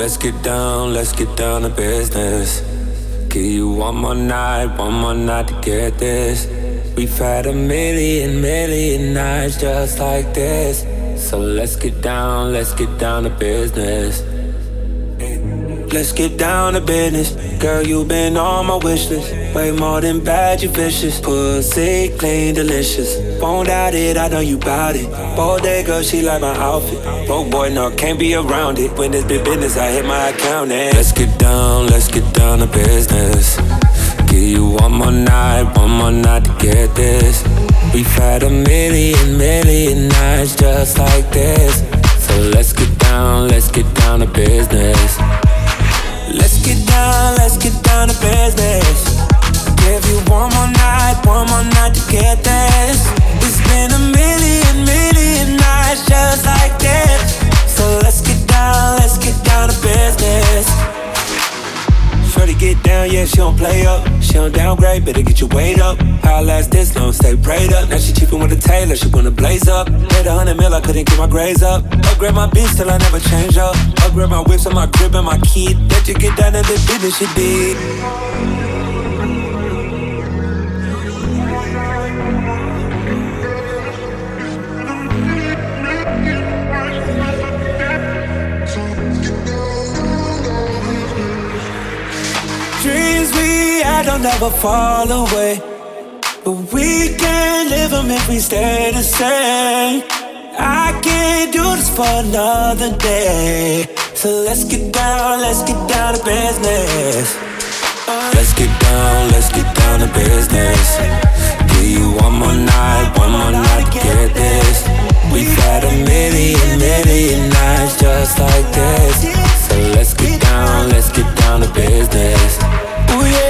Let's get down, let's get down to business. Give you one more night, one more night to get this. We've had a million, million nights just like this. So let's get down, let's get down to business. Let's get down to business. Girl, you been on my wish list. Way more than bad, you vicious. Pussy clean, delicious. Won't doubt it, I know you bout it. Bodega, she like my outfit. Broke boy, no, can't be around it. When it's big business, I hit my account and let's get down, let's get down to business. Give you one more night, one more night to get this. We've had a million, million nights just like this. So let's get down, let's get down to business. Let's get down, let's get down to business. Give you one more night, one more night to get this. It's been a million, million nights just like this. So let's get down, let's get down to business. Get down, yeah, she don't play up. She don't downgrade, better get your weight up. How last this long, stay prayed up. Now she cheapin' with a tailor, she wanna blaze up. Made a hundred mil, I couldn't get my grades up. Upgrade my beats till I never change up. Upgrade my whips on my crib and my key. Let you get down to the business she did. Had don't never fall away. But we can't live them if we stay the same. I can't do this for another day. So let's get down, let's get down to business. Let's get down, let's get down to business. Give you one more night, one more night to get this. We've had a million, million nights just like this. So let's get down, let's get down to business. Ooh yeah,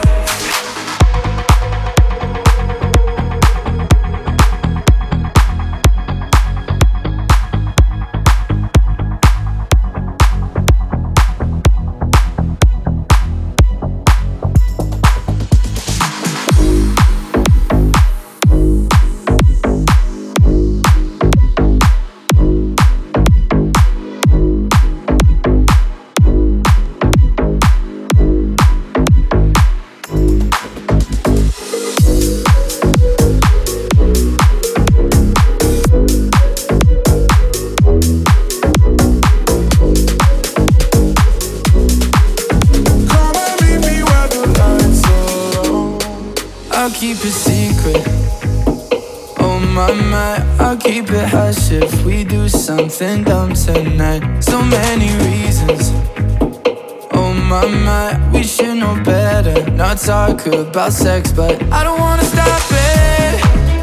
Talk about sex, but I don't wanna stop it.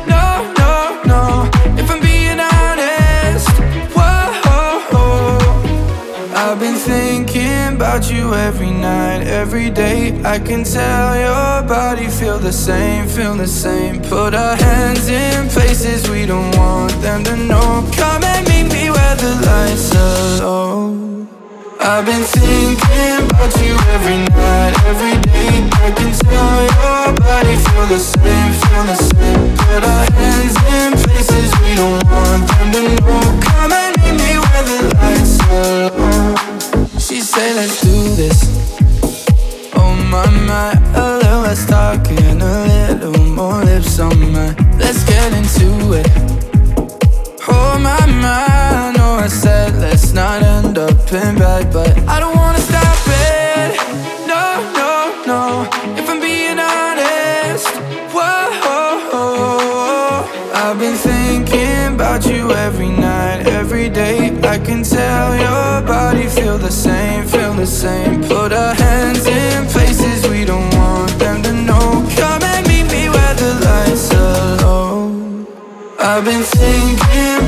No, no, no. If I'm being honest, whoa. I've been thinking about you every night, every day. I can tell your body feel the same, feel the same. Put our hands in places we don't want them to know. Come and meet me where the lights are low. I've been thinking about you every night, every day. I can tell your body feel the same, feel the same. Put our hands in places we don't want them to know. Come and meet me where the lights are low. She said, let's do this. Oh my my, a little less talking, a little more lips on mine. Let's get into it. My my, I I said let's not end up in bed, but I don't wanna stop it. No, no, no. If I'm being honest, whoa. I've been thinking about you every night, every day. I can tell your body feel the same, feel the same. Put our hands in places we don't want them to know. Come and meet me where the lights are low. I've been thinking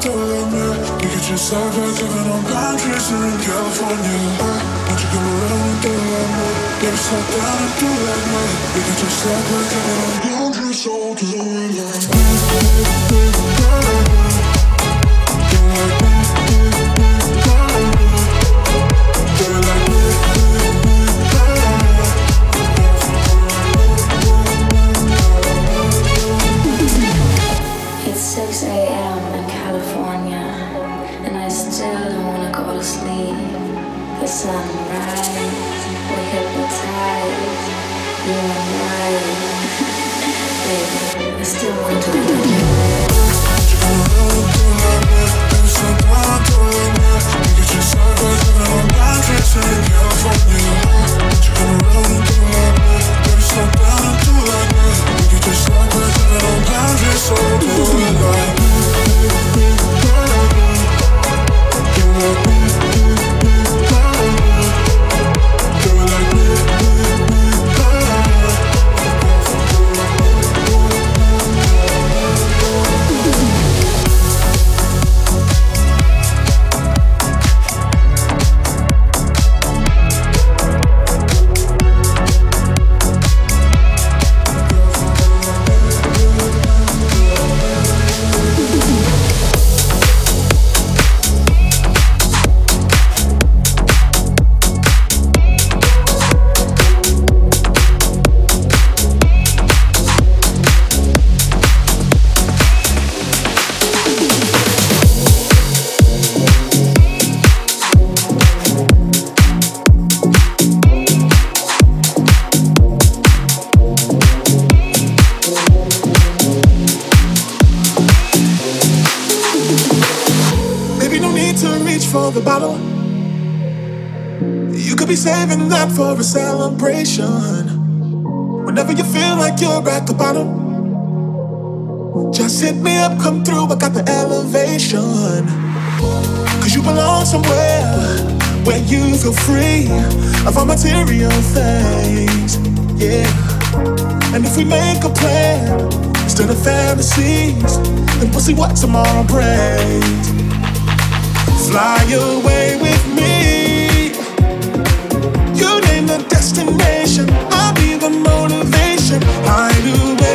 California. You get your side back living on boundaries in California. Won't you come around and tell that more? Baby, stop down and do that more. You get your side back living on boundaries all the way. show Not for a celebration. Whenever you feel like you're at the bottom, just hit me up, come through. I got the elevation. Cause you belong somewhere where you feel free of all material things. Yeah. And if we make a plan instead of fantasies, then we'll see what tomorrow brings. Fly away with me destination. I'll be the motivation. I do.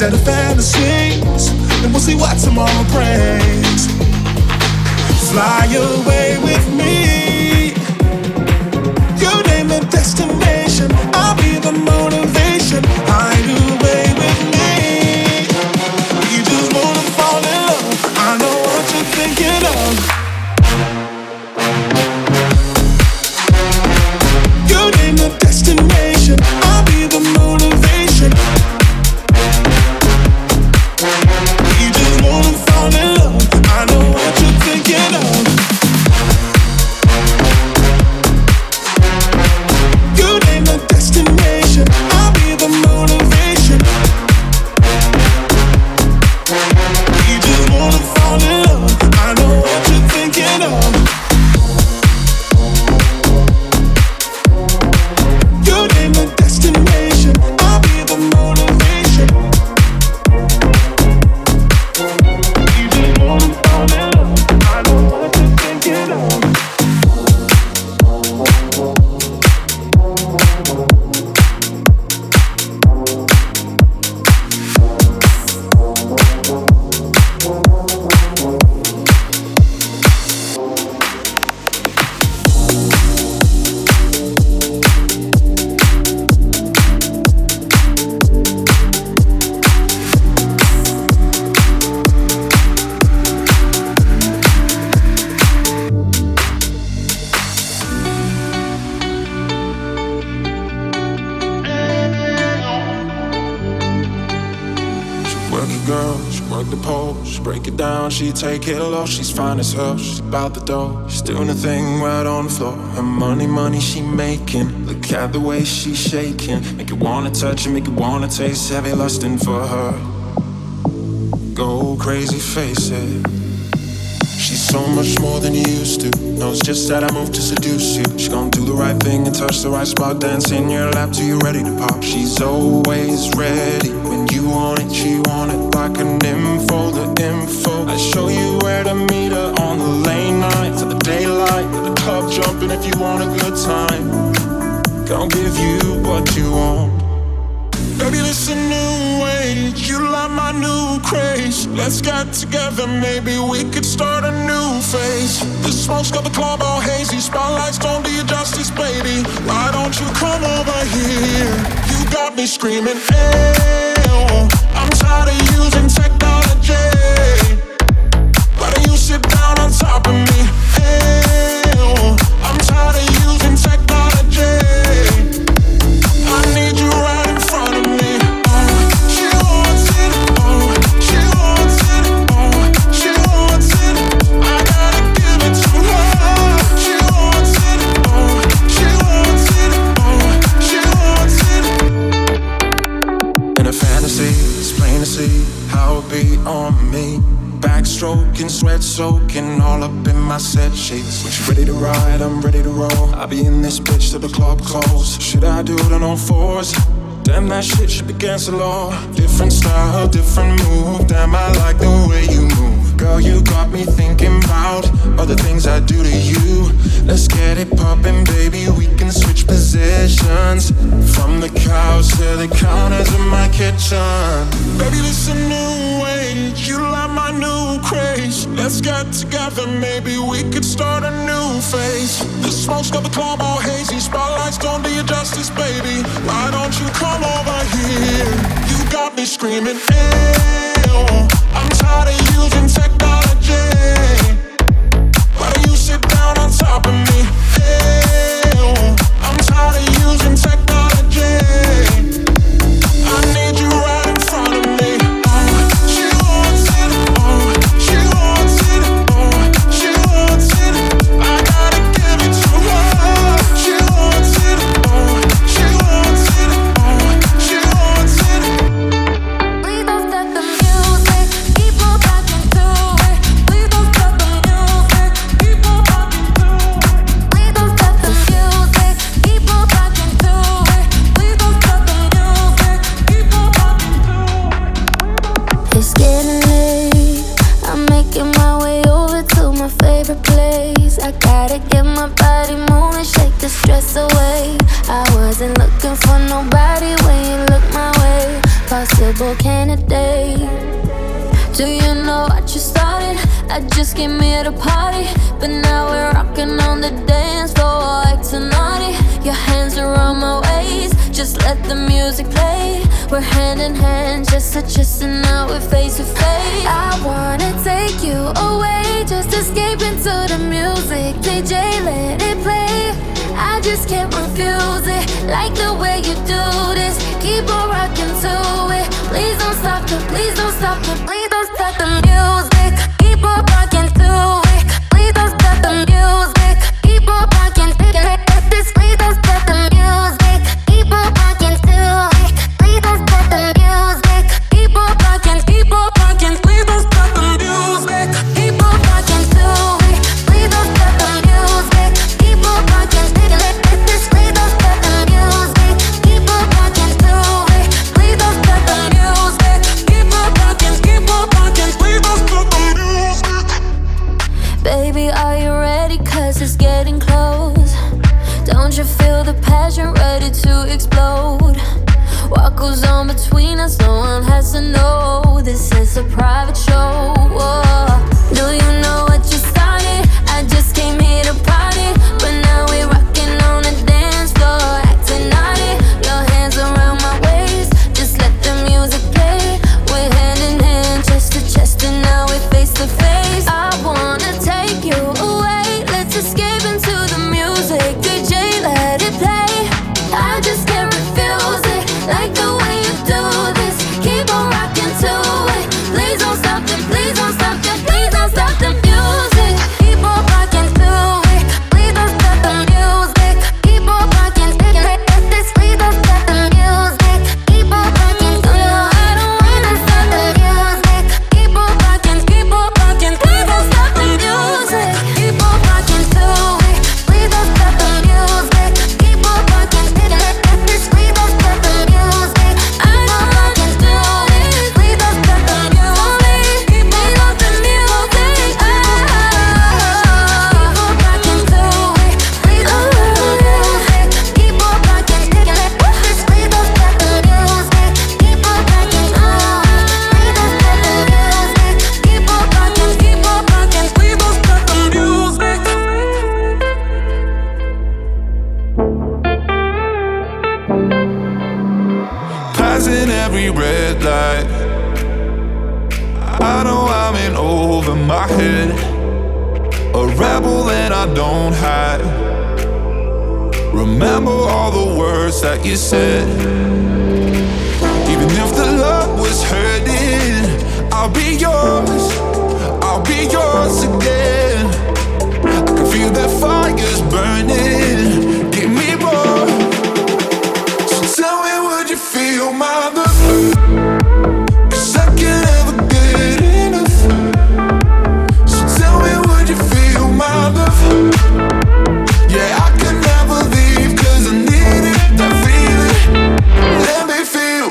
Instead of fantasies, and we'll see what tomorrow brings. Fly away with me. She's fine as hell. She's about the dough. She's doing a thing right on the floor. Her money, money she making. Look at the way she's shaking. Make you wanna touch it, make you wanna taste. Heavy lusting for her. Go crazy, face it. She's so much more than you used to. Knows just that I move to seduce you. She's gonna do the right thing and touch the right spot. Dance in your lap till you're ready to pop. She's always ready you want it. She want it like an info, the info. I show you where to meet her on the late night to the daylight. The club jumping if you want a good time. Gonna give you what you want. Baby, this a new age. You like my new craze. Let's get together, maybe we could start a new phase. The smoke's got the club all hazy. Spotlights don't do you justice, baby. Why don't you come over here? You got me screaming, hey, Top of me? Hey, sheets. Ready to ride, I'm ready to roll. I'll be in this bitch till the club close. Should I do it on all fours? Damn, that shit should be against the law. Different style, different move. Damn, I like the way you move. Girl, you got me thinking about from the couch to the counters in my kitchen. Baby, this a new age. You like my new craze. Let's get together, maybe we could start a new phase. The smoke's got the club all hazy. Spotlights don't do you justice, baby. Why don't you come? over here. You got me screaming, Ew. I'm tired of using technology. Why don't you sit down on top of me? Ew. Tired of using technology. I need just came here to party, but now we're rocking on the dance floor, acting naughty. Your hands around my waist, just let the music play. We're hand in hand, just to chest, and now we're face to face. I wanna take you away, just escape into the music. DJ, let it play. I just can't refuse it, like the way you do this. Keep on rocking to it. Please don't stop it, please don't stop it, please don't stop the music. just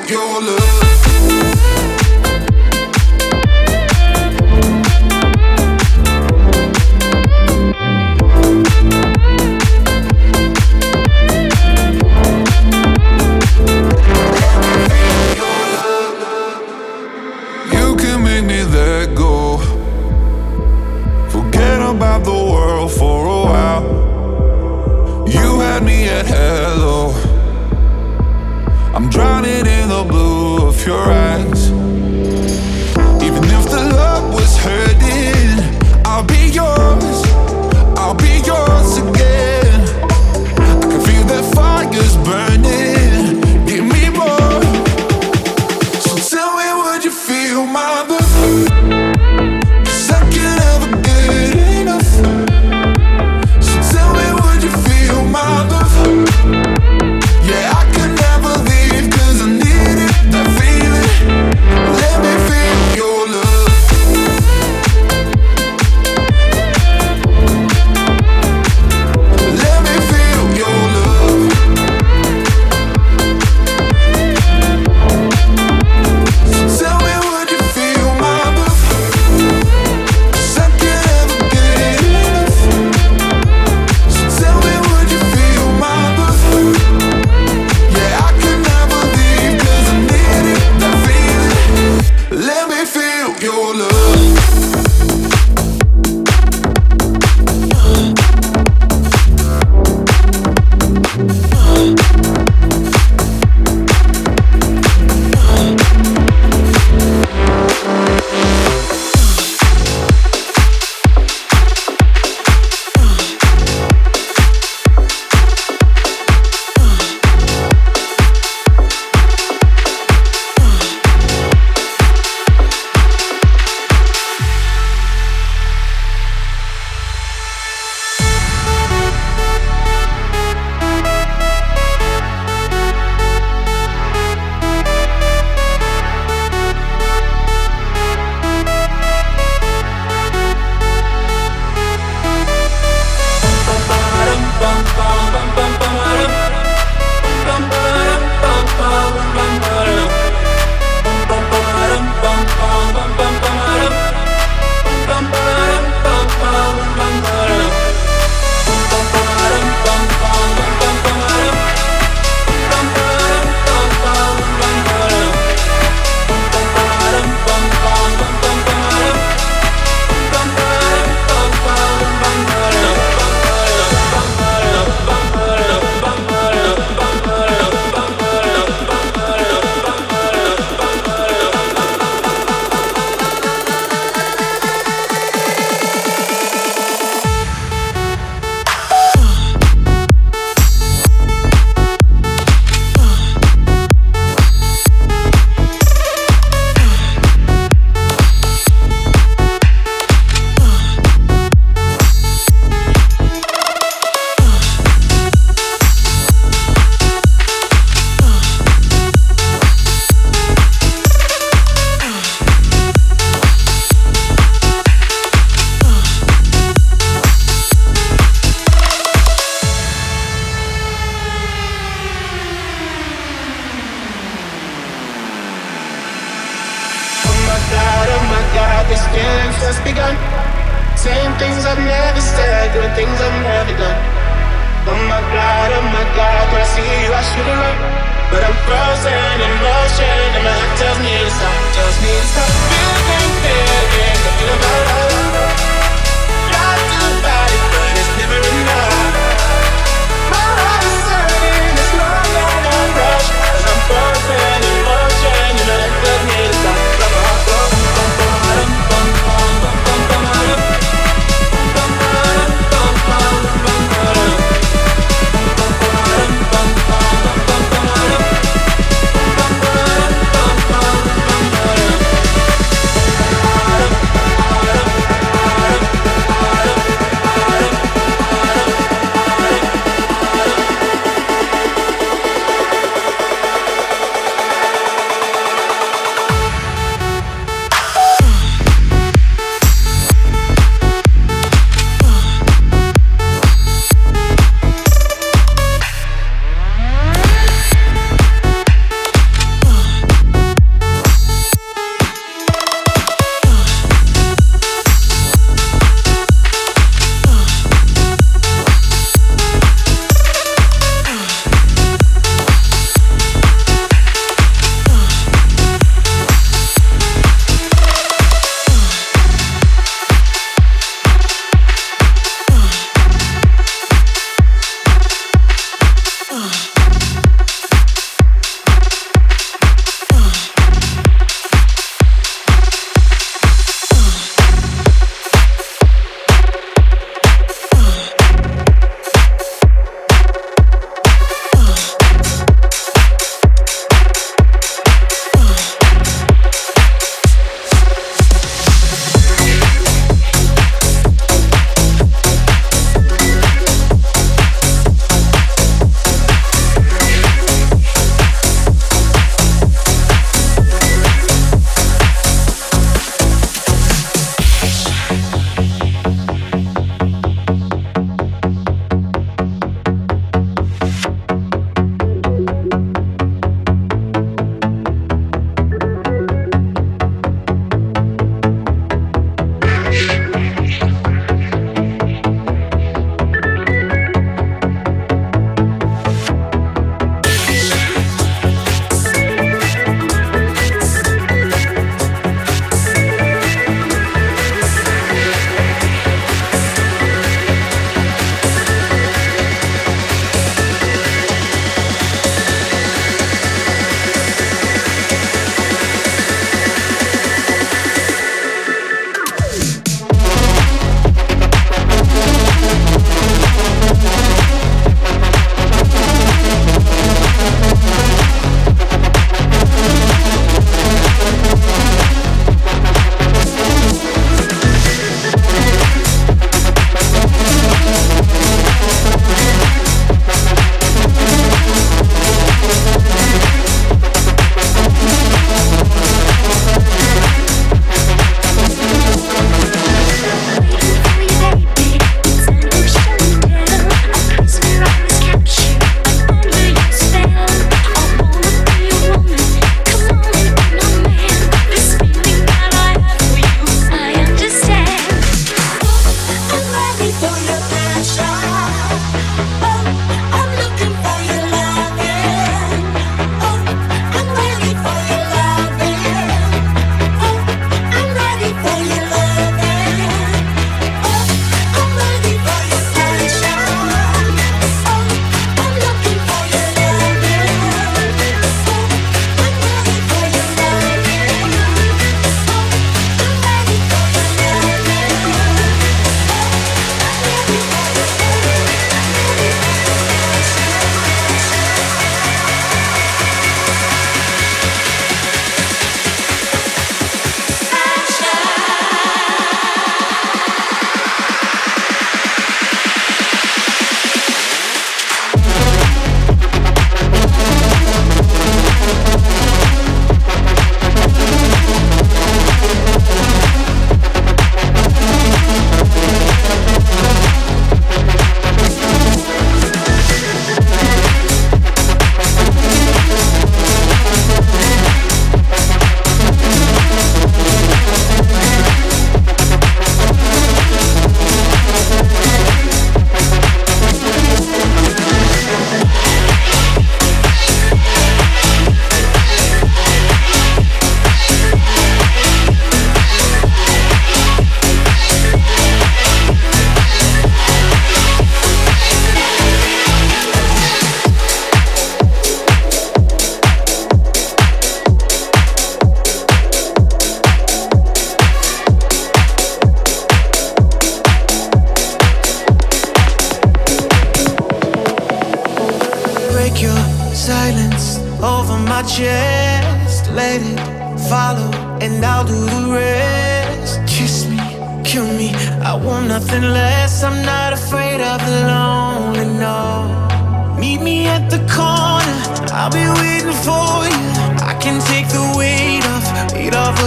your love.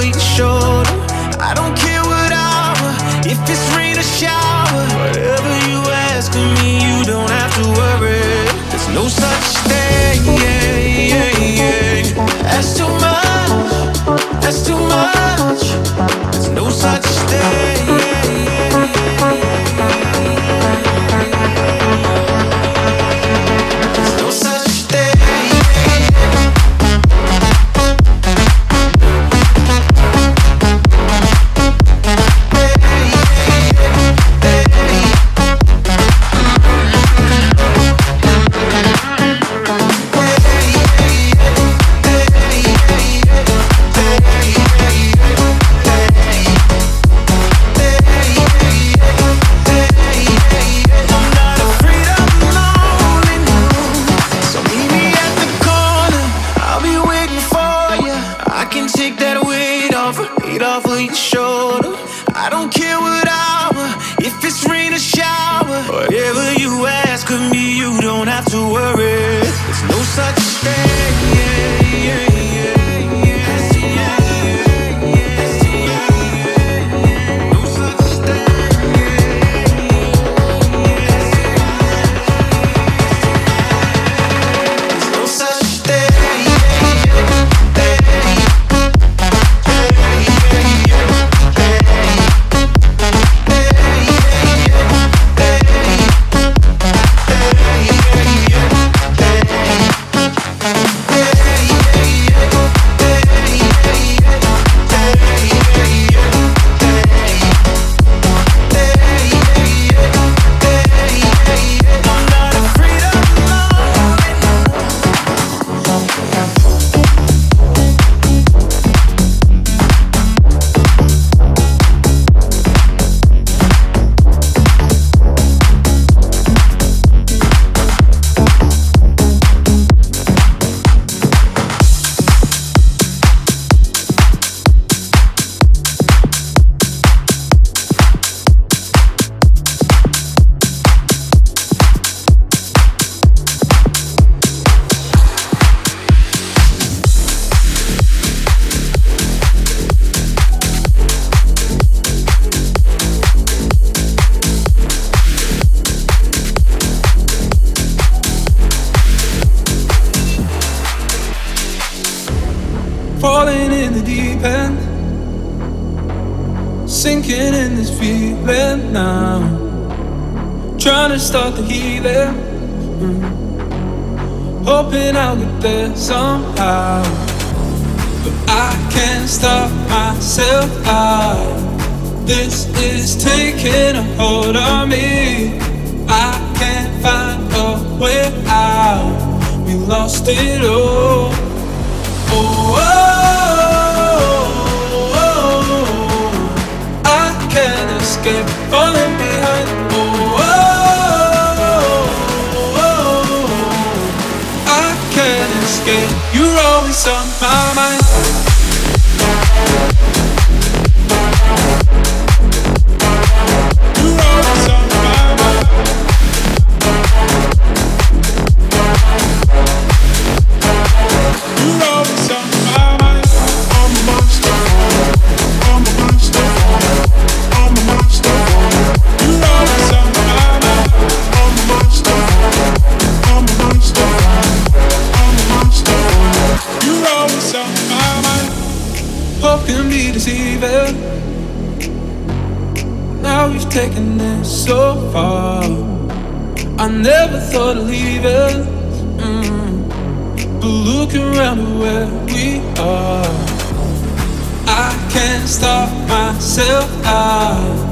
Your shoulder. I don't care what hour, if it's rain or shower, whatever you ask of me, you don't have to worry. There's no such start the healing. Mm. Hoping I'll get there somehow. But I can't stop myself out. This is taking a hold on me. I can't find a way out. We lost it all. Oh, oh, oh, oh. I can't escape falling You're always on my mind. Deceiving. Now we've taken this so far. I never thought of leaving. Mm. But look around at where we are. I can't stop myself out.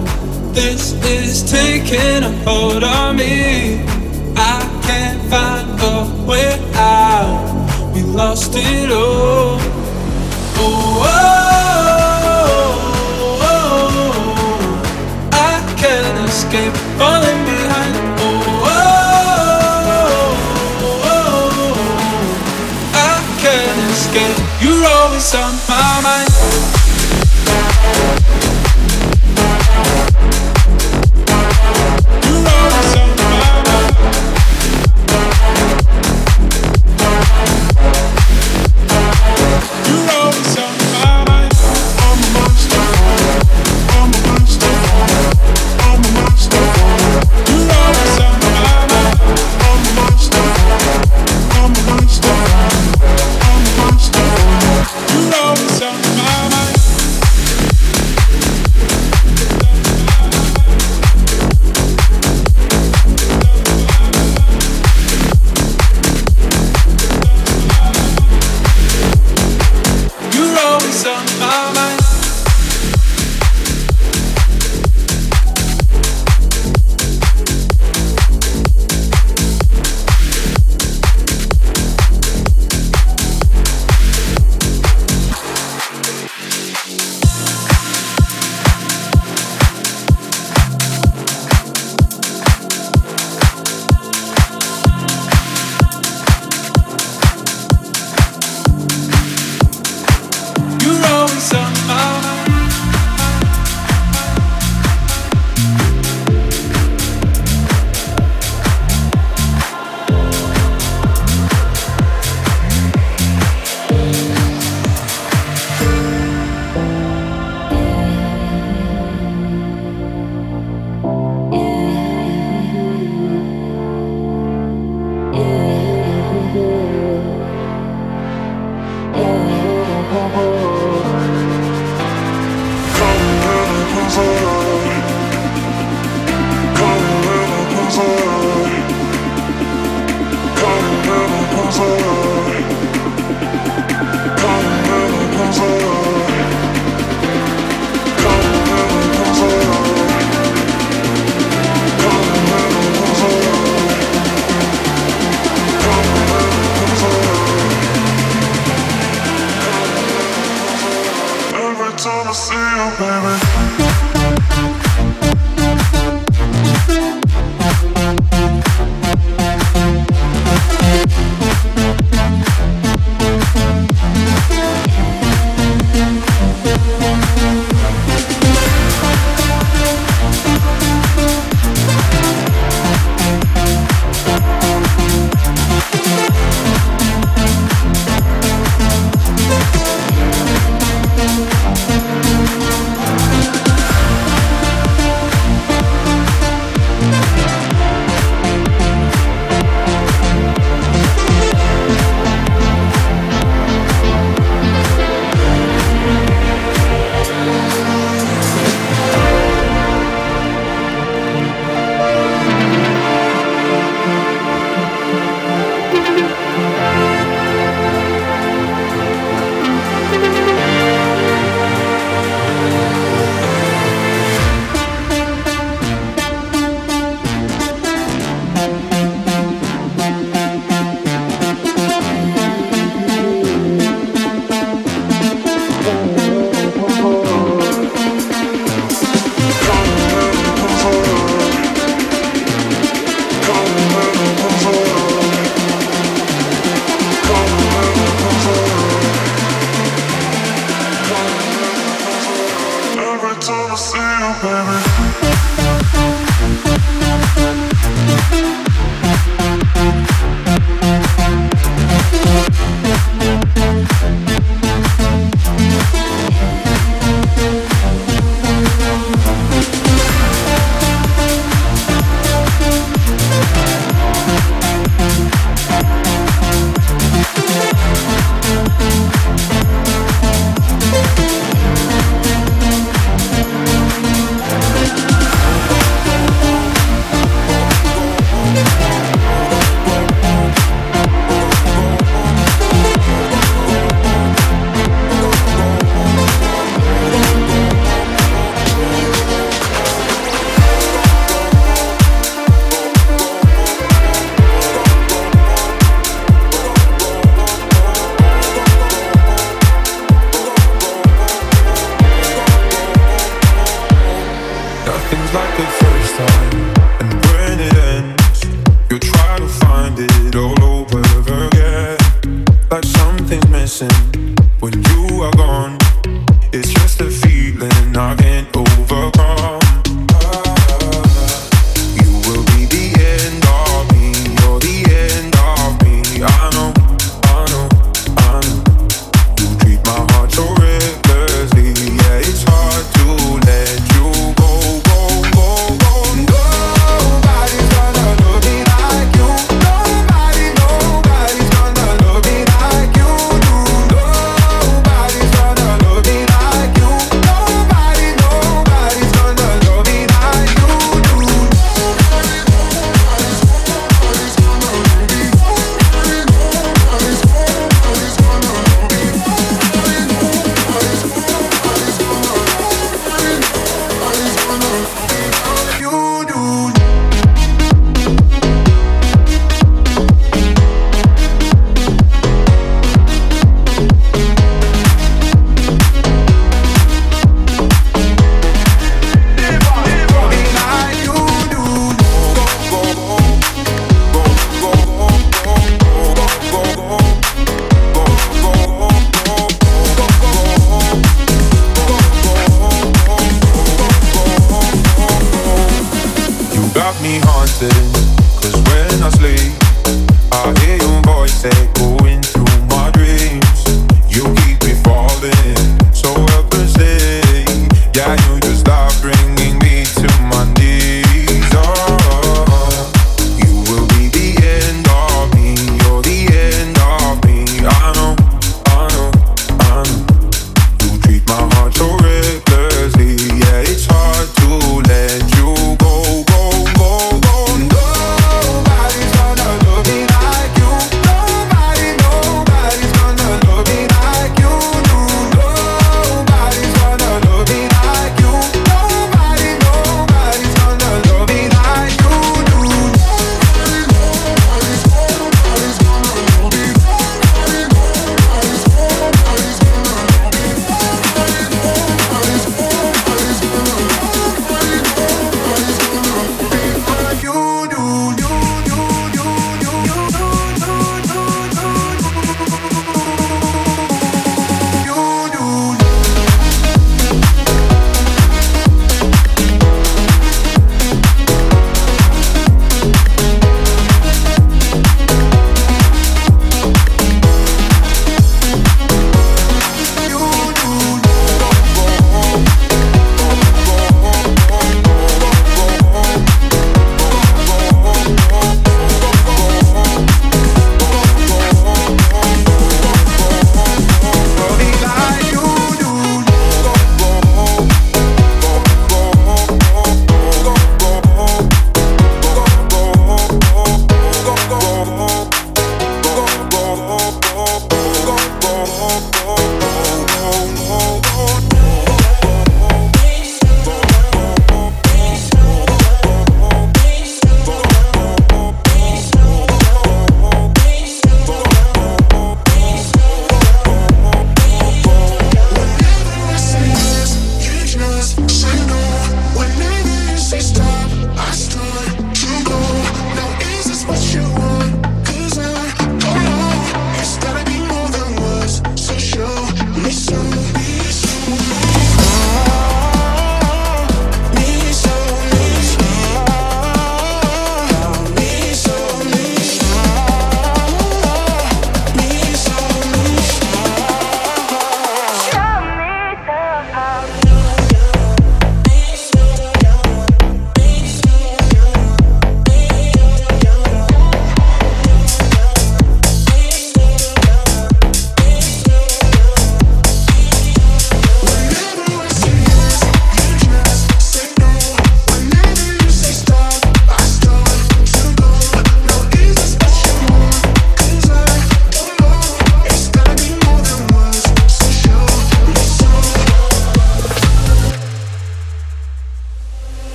This is taking a hold on me. I can't find a way out. We lost it all. Oh, oh, escape falling behind. Oh, oh, oh, oh, oh. I can't escape. You're always on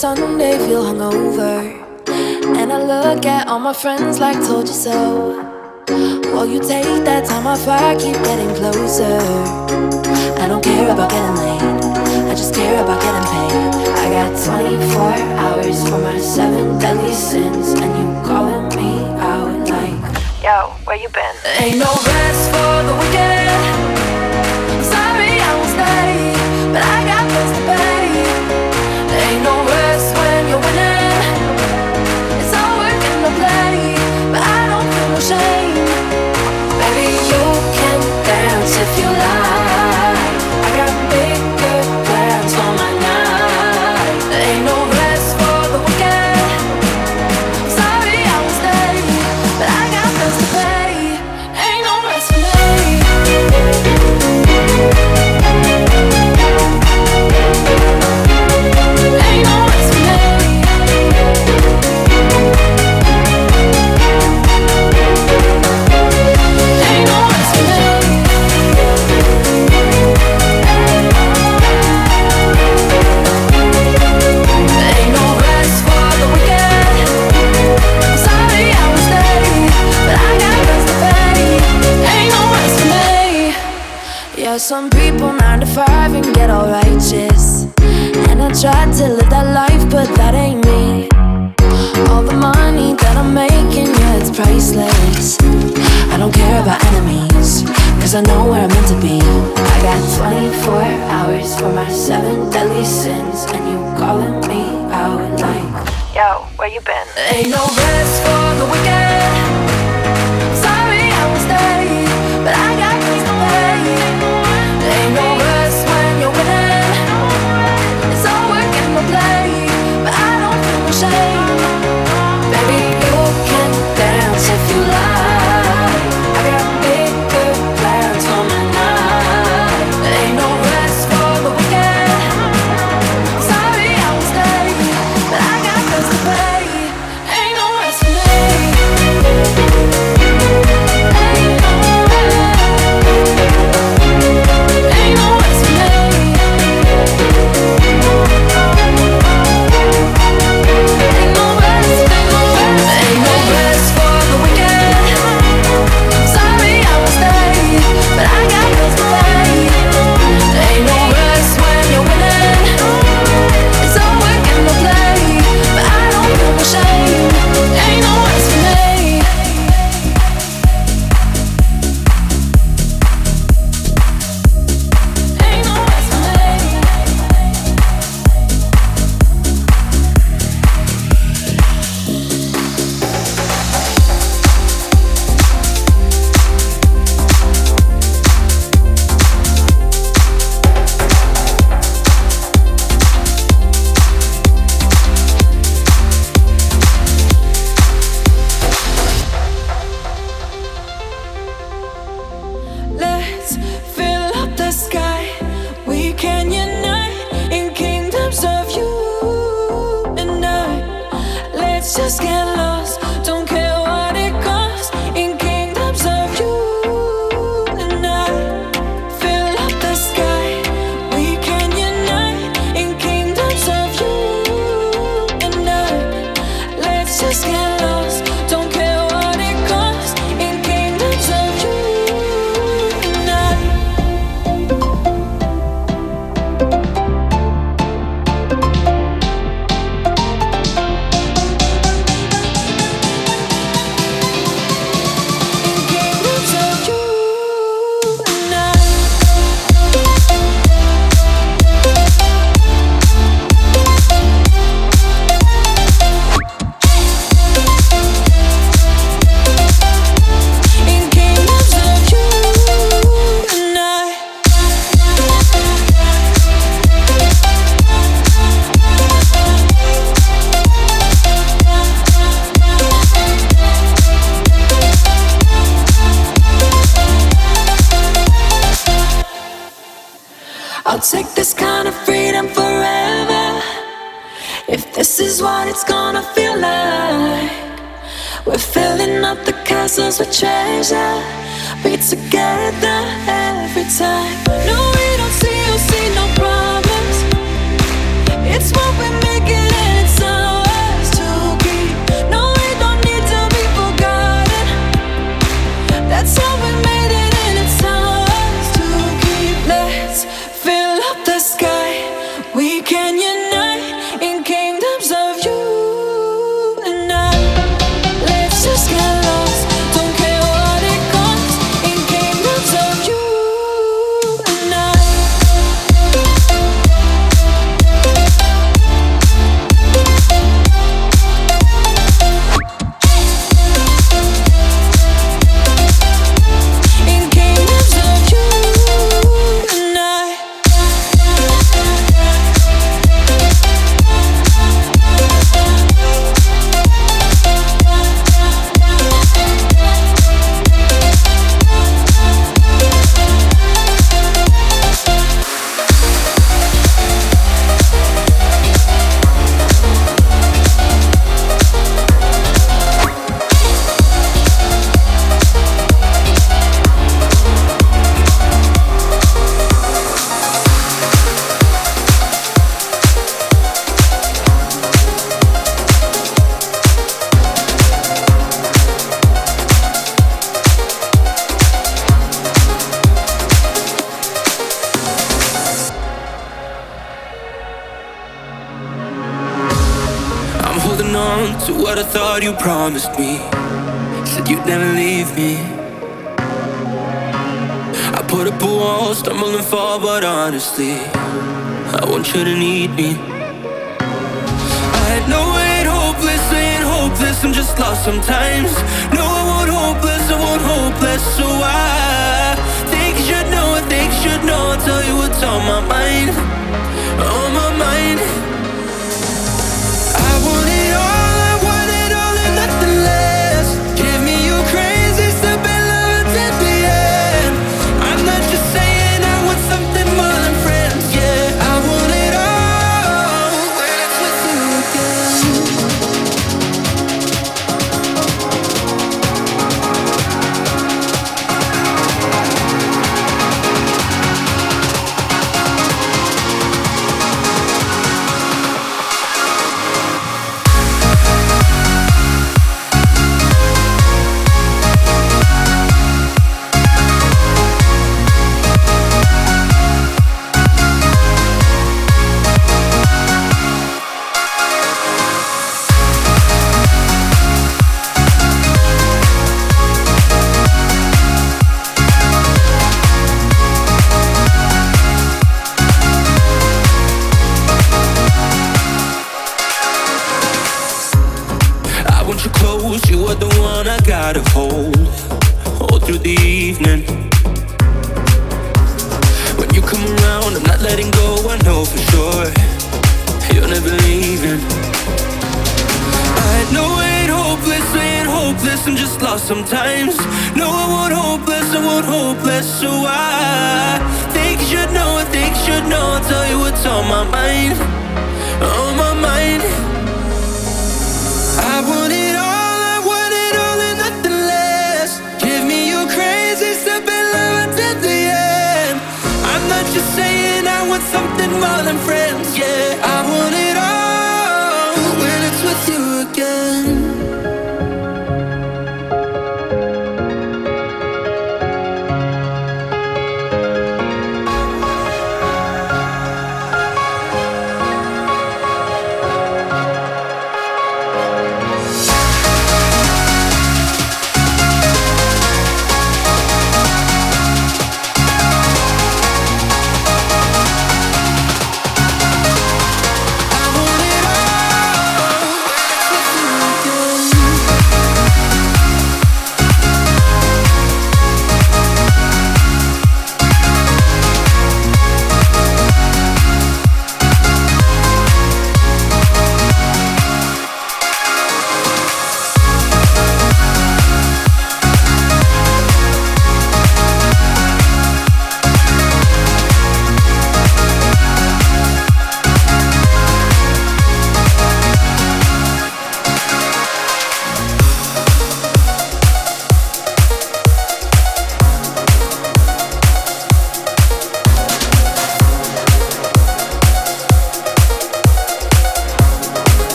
Sunday, feel hungover. And I look at all my friends like told you so. While you take that time off, I keep getting closer. I don't care about getting late, I just care about getting paid. I got 24 hours for my seven deadly sins, and you calling me out like, Yo, where you been? Ain't no rest for the weekend. Rest when some people nine to five and get all righteous. And I tried to live that life, but that ain't me. All the money that I'm making, yeah, it's priceless. I don't care about enemies, cause I know where I'm meant to be. I got 24 hours for my seven deadly sins, and you calling me out like, Yo, where you been? Ain't no rest for the weekend. I'll take this kind of freedom forever. If this is what it's gonna feel like, we're filling up the castles with treasure. Be together every time. No, we don't see or see no problems. It's what we promised me, said you'd never leave me. I put up a wall, stumble and fall, but honestly, I want you to need me. I know it hopeless, ain't hopeless, I'm just lost sometimes. No, I won't hopeless, I won't hopeless, so I think you should know, think you should know, I tell you what's on my mind, on my mind.